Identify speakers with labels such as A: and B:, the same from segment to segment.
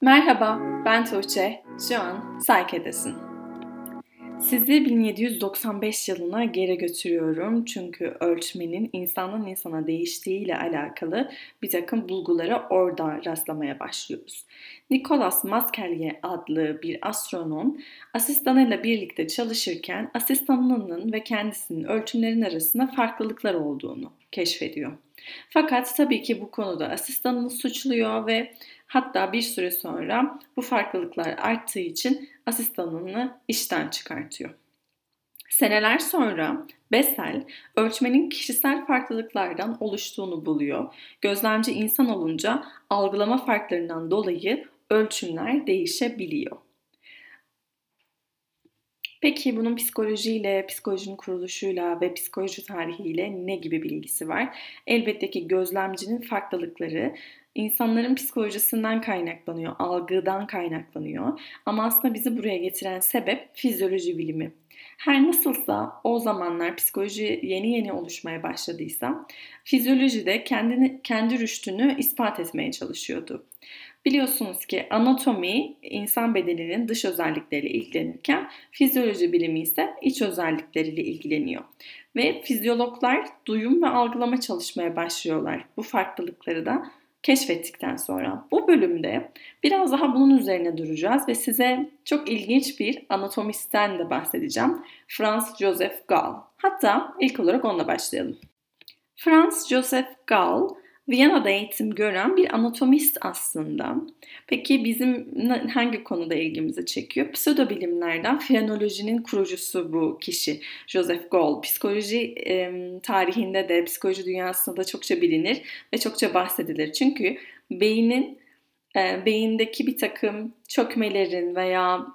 A: Merhaba, ben Tuğçe. Şu an Sayke'desin. Sizi 1795 yılına geri götürüyorum çünkü ölçmenin insandan insana değiştiği ile alakalı bir takım bulgulara orada rastlamaya başlıyoruz. Nicolas Mascalier adlı bir astronom asistanıyla birlikte çalışırken asistanının ve kendisinin ölçümlerin arasında farklılıklar olduğunu keşfediyor. Fakat tabii ki bu konuda asistanını suçluyor ve hatta bir süre sonra bu farklılıklar arttığı için asistanını işten çıkartıyor. Seneler sonra Bessel ölçmenin kişisel farklılıklardan oluştuğunu buluyor. Gözlemci insan olunca algılama farklarından dolayı ölçümler değişebiliyor. Peki bunun psikolojiyle, psikolojinin kuruluşuyla ve psikoloji tarihiyle ne gibi bilgisi var? Elbette ki gözlemcinin farklılıkları insanların psikolojisinden kaynaklanıyor, algıdan kaynaklanıyor. Ama aslında bizi buraya getiren sebep fizyoloji bilimi. Her nasılsa o zamanlar psikoloji yeni yeni oluşmaya başladıysa fizyoloji de kendini, kendi rüştünü ispat etmeye çalışıyordu. Biliyorsunuz ki anatomi insan bedeninin dış özellikleriyle ilgilenirken fizyoloji bilimi ise iç özellikleriyle ilgileniyor. Ve fizyologlar duyum ve algılama çalışmaya başlıyorlar. Bu farklılıkları da keşfettikten sonra. Bu bölümde biraz daha bunun üzerine duracağız ve size çok ilginç bir anatomistten de bahsedeceğim. Franz Joseph Gall. Hatta ilk olarak onunla başlayalım. Franz Joseph Gall Viyana'da eğitim gören bir anatomist aslında. Peki bizim hangi konuda ilgimizi çekiyor? Pseudobilimlerden frenolojinin kurucusu bu kişi Joseph Gall. Psikoloji e, tarihinde de psikoloji dünyasında da çokça bilinir ve çokça bahsedilir. Çünkü beynin e, beyindeki bir takım çökmelerin veya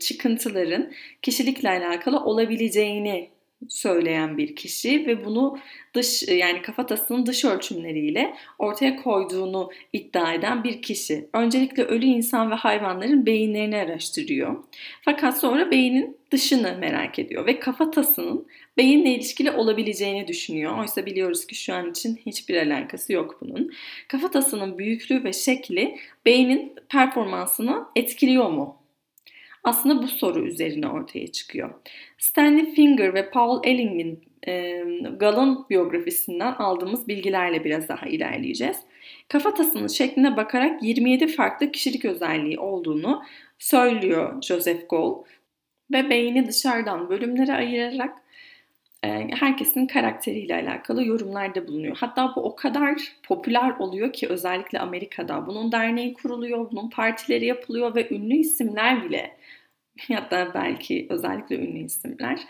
A: çıkıntıların kişilikle alakalı olabileceğini söyleyen bir kişi ve bunu dış yani kafatasının dış ölçümleriyle ortaya koyduğunu iddia eden bir kişi. Öncelikle ölü insan ve hayvanların beyinlerini araştırıyor. Fakat sonra beynin dışını merak ediyor ve kafatasının beyinle ilişkili olabileceğini düşünüyor. Oysa biliyoruz ki şu an için hiçbir alakası yok bunun. Kafatasının büyüklüğü ve şekli beynin performansını etkiliyor mu? Aslında bu soru üzerine ortaya çıkıyor. Stanley Finger ve Paul Elling'in e, Gall'ın biyografisinden aldığımız bilgilerle biraz daha ilerleyeceğiz. Kafatasının şekline bakarak 27 farklı kişilik özelliği olduğunu söylüyor Joseph Gall ve beyni dışarıdan bölümlere ayırarak herkesin karakteriyle alakalı yorumlarda bulunuyor. Hatta bu o kadar popüler oluyor ki özellikle Amerika'da. Bunun derneği kuruluyor, bunun partileri yapılıyor ve ünlü isimler bile hatta belki özellikle ünlü isimler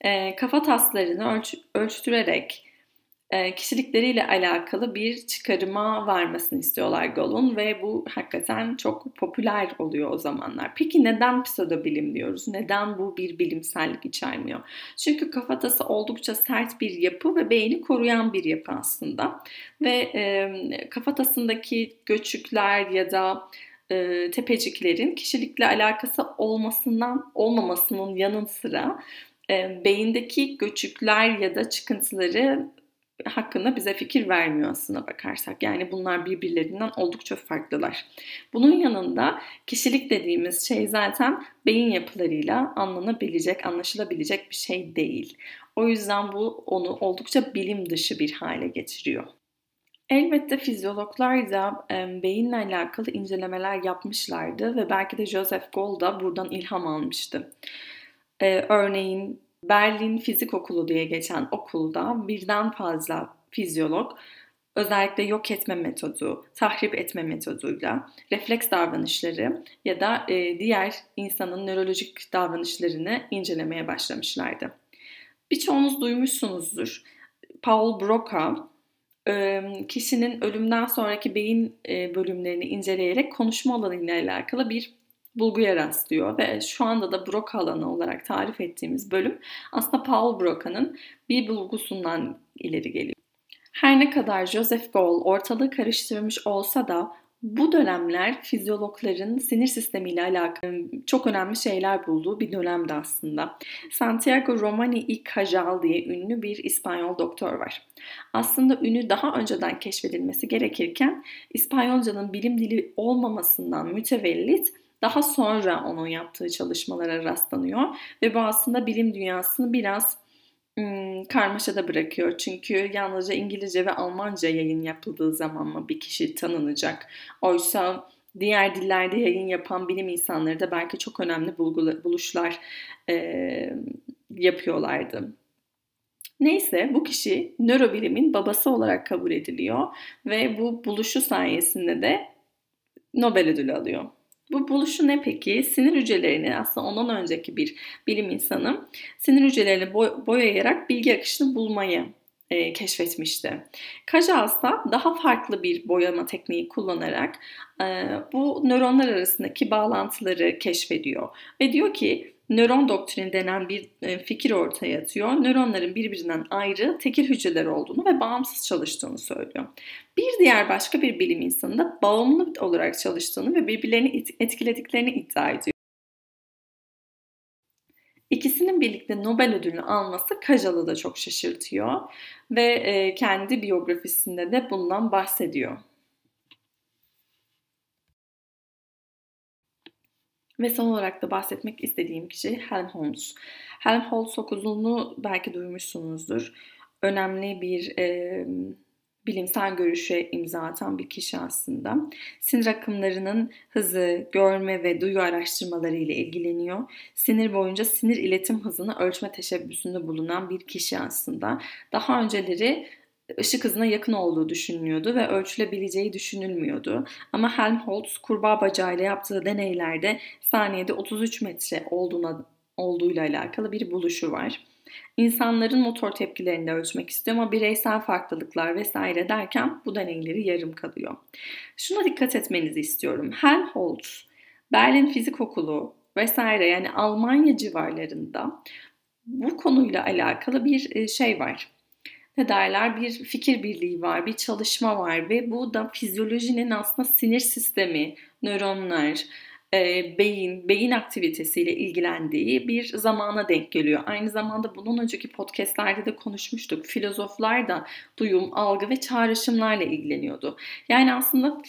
A: e, kafa taslarını ölç, ölçtürerek kişilikleriyle alakalı bir çıkarıma varmasını istiyorlar Gol'un ve bu hakikaten çok popüler oluyor o zamanlar. Peki neden pseudobilim diyoruz? Neden bu bir bilimsellik içermiyor? Çünkü kafatası oldukça sert bir yapı ve beyni koruyan bir yapı aslında. Ve e, kafatasındaki göçükler ya da e, tepeciklerin kişilikle alakası olmasından olmamasının yanı sıra e, beyindeki göçükler ya da çıkıntıları hakkında bize fikir vermiyor aslına bakarsak. Yani bunlar birbirlerinden oldukça farklılar. Bunun yanında kişilik dediğimiz şey zaten beyin yapılarıyla anlanabilecek, anlaşılabilecek bir şey değil. O yüzden bu onu oldukça bilim dışı bir hale getiriyor. Elbette fizyologlar da e, beyinle alakalı incelemeler yapmışlardı ve belki de Joseph Gall da buradan ilham almıştı. E, örneğin Berlin Fizik Okulu diye geçen okulda birden fazla fizyolog özellikle yok etme metodu, tahrip etme metoduyla refleks davranışları ya da e, diğer insanın nörolojik davranışlarını incelemeye başlamışlardı. Birçoğunuz duymuşsunuzdur. Paul Broca kişinin ölümden sonraki beyin bölümlerini inceleyerek konuşma alanıyla alakalı bir bulguya rastlıyor ve şu anda da Broca alanı olarak tarif ettiğimiz bölüm aslında Paul Broca'nın bir bulgusundan ileri geliyor. Her ne kadar Joseph Gall ortalığı karıştırmış olsa da Bu dönemler fizyologların sinir sistemiyle alakalı çok önemli şeyler bulduğu bir dönemdi aslında. Santiago Romani y Cajal diye ünlü bir İspanyol doktor var. Aslında ünü daha önceden keşfedilmesi gerekirken İspanyolcanın bilim dili olmamasından mütevellit daha sonra onun yaptığı çalışmalara rastlanıyor ve bu aslında bilim dünyasını biraz ım, karmaşada bırakıyor. Çünkü yalnızca İngilizce ve Almanca yayın yapıldığı zaman mı bir kişi tanınacak? Oysa diğer dillerde yayın yapan bilim insanları da belki çok önemli buluşlar e, yapıyorlardı. Neyse bu kişi nörobilimin babası olarak kabul ediliyor ve bu buluşu sayesinde de Nobel ödülü alıyor. Bu buluşu ne peki? Sinir hücrelerini aslında ondan önceki bir bilim insanı sinir hücrelerini boy- boyayarak bilgi akışını bulmayı e, keşfetmişti. Kajasa daha farklı bir boyama tekniği kullanarak e, bu nöronlar arasındaki bağlantıları keşfediyor ve diyor ki nöron doktrini denen bir e, fikir ortaya atıyor. Nöronların birbirinden ayrı tekil hücreler olduğunu ve bağımsız çalıştığını söylüyor. Bir diğer başka bir bilim insanı da bağımlı olarak çalıştığını ve birbirlerini etkilediklerini iddia ediyor. İkisinin birlikte Nobel ödülünü alması Kajal'ı da çok şaşırtıyor ve e, kendi biyografisinde de bundan bahsediyor. Ve son olarak da bahsetmek istediğim kişi Helmholtz. Helmholtz okuzunu belki duymuşsunuzdur. Önemli bir e, bilimsel görüşe imza atan bir kişi aslında. Sinir akımlarının hızı, görme ve duyu araştırmaları ile ilgileniyor. Sinir boyunca sinir iletim hızını ölçme teşebbüsünde bulunan bir kişi aslında. Daha önceleri ışık hızına yakın olduğu düşünülüyordu ve ölçülebileceği düşünülmüyordu. Ama Helmholtz kurbağa bacağıyla yaptığı deneylerde saniyede 33 metre olduğuna olduğuyla alakalı bir buluşu var. İnsanların motor tepkilerini de ölçmek istiyor ama bireysel farklılıklar vesaire derken bu deneyleri yarım kalıyor. Şuna dikkat etmenizi istiyorum. Helmholtz, Berlin Fizik Okulu vesaire yani Almanya civarlarında bu konuyla alakalı bir e, şey var ne derler bir fikir birliği var, bir çalışma var ve bu da fizyolojinin aslında sinir sistemi, nöronlar, e, beyin, beyin aktivitesiyle ilgilendiği bir zamana denk geliyor. Aynı zamanda bunun önceki podcastlerde de konuşmuştuk. Filozoflar da duyum, algı ve çağrışımlarla ilgileniyordu. Yani aslında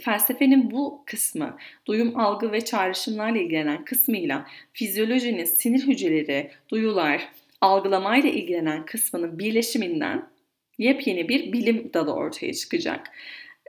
A: felsefenin bu kısmı, duyum, algı ve çağrışımlarla ilgilenen kısmıyla fizyolojinin sinir hücreleri, duyular, algılamayla ilgilenen kısmının birleşiminden yepyeni bir bilim dalı ortaya çıkacak.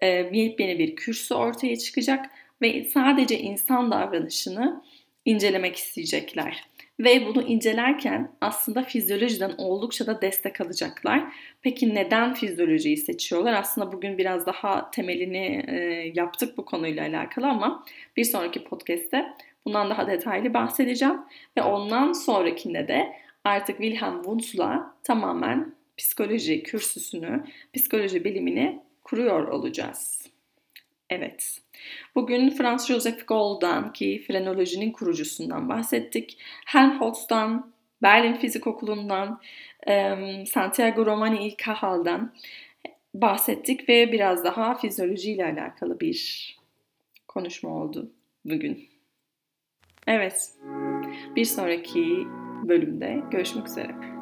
A: E, yepyeni bir kürsü ortaya çıkacak ve sadece insan davranışını incelemek isteyecekler. Ve bunu incelerken aslında fizyolojiden oldukça da destek alacaklar. Peki neden fizyolojiyi seçiyorlar? Aslında bugün biraz daha temelini e, yaptık bu konuyla alakalı ama bir sonraki podcast'te bundan daha detaylı bahsedeceğim. Ve ondan sonrakinde de artık Wilhelm Wundt'la tamamen psikoloji kürsüsünü, psikoloji bilimini kuruyor olacağız. Evet. Bugün Franz Joseph Gold'dan ki frenolojinin kurucusundan bahsettik. Helmholtz'tan, Berlin Fizik Okulu'ndan, Santiago Romani y Cajal'dan bahsettik ve biraz daha fizyoloji ile alakalı bir konuşma oldu bugün. Evet. Bir sonraki bölümde görüşmek üzere.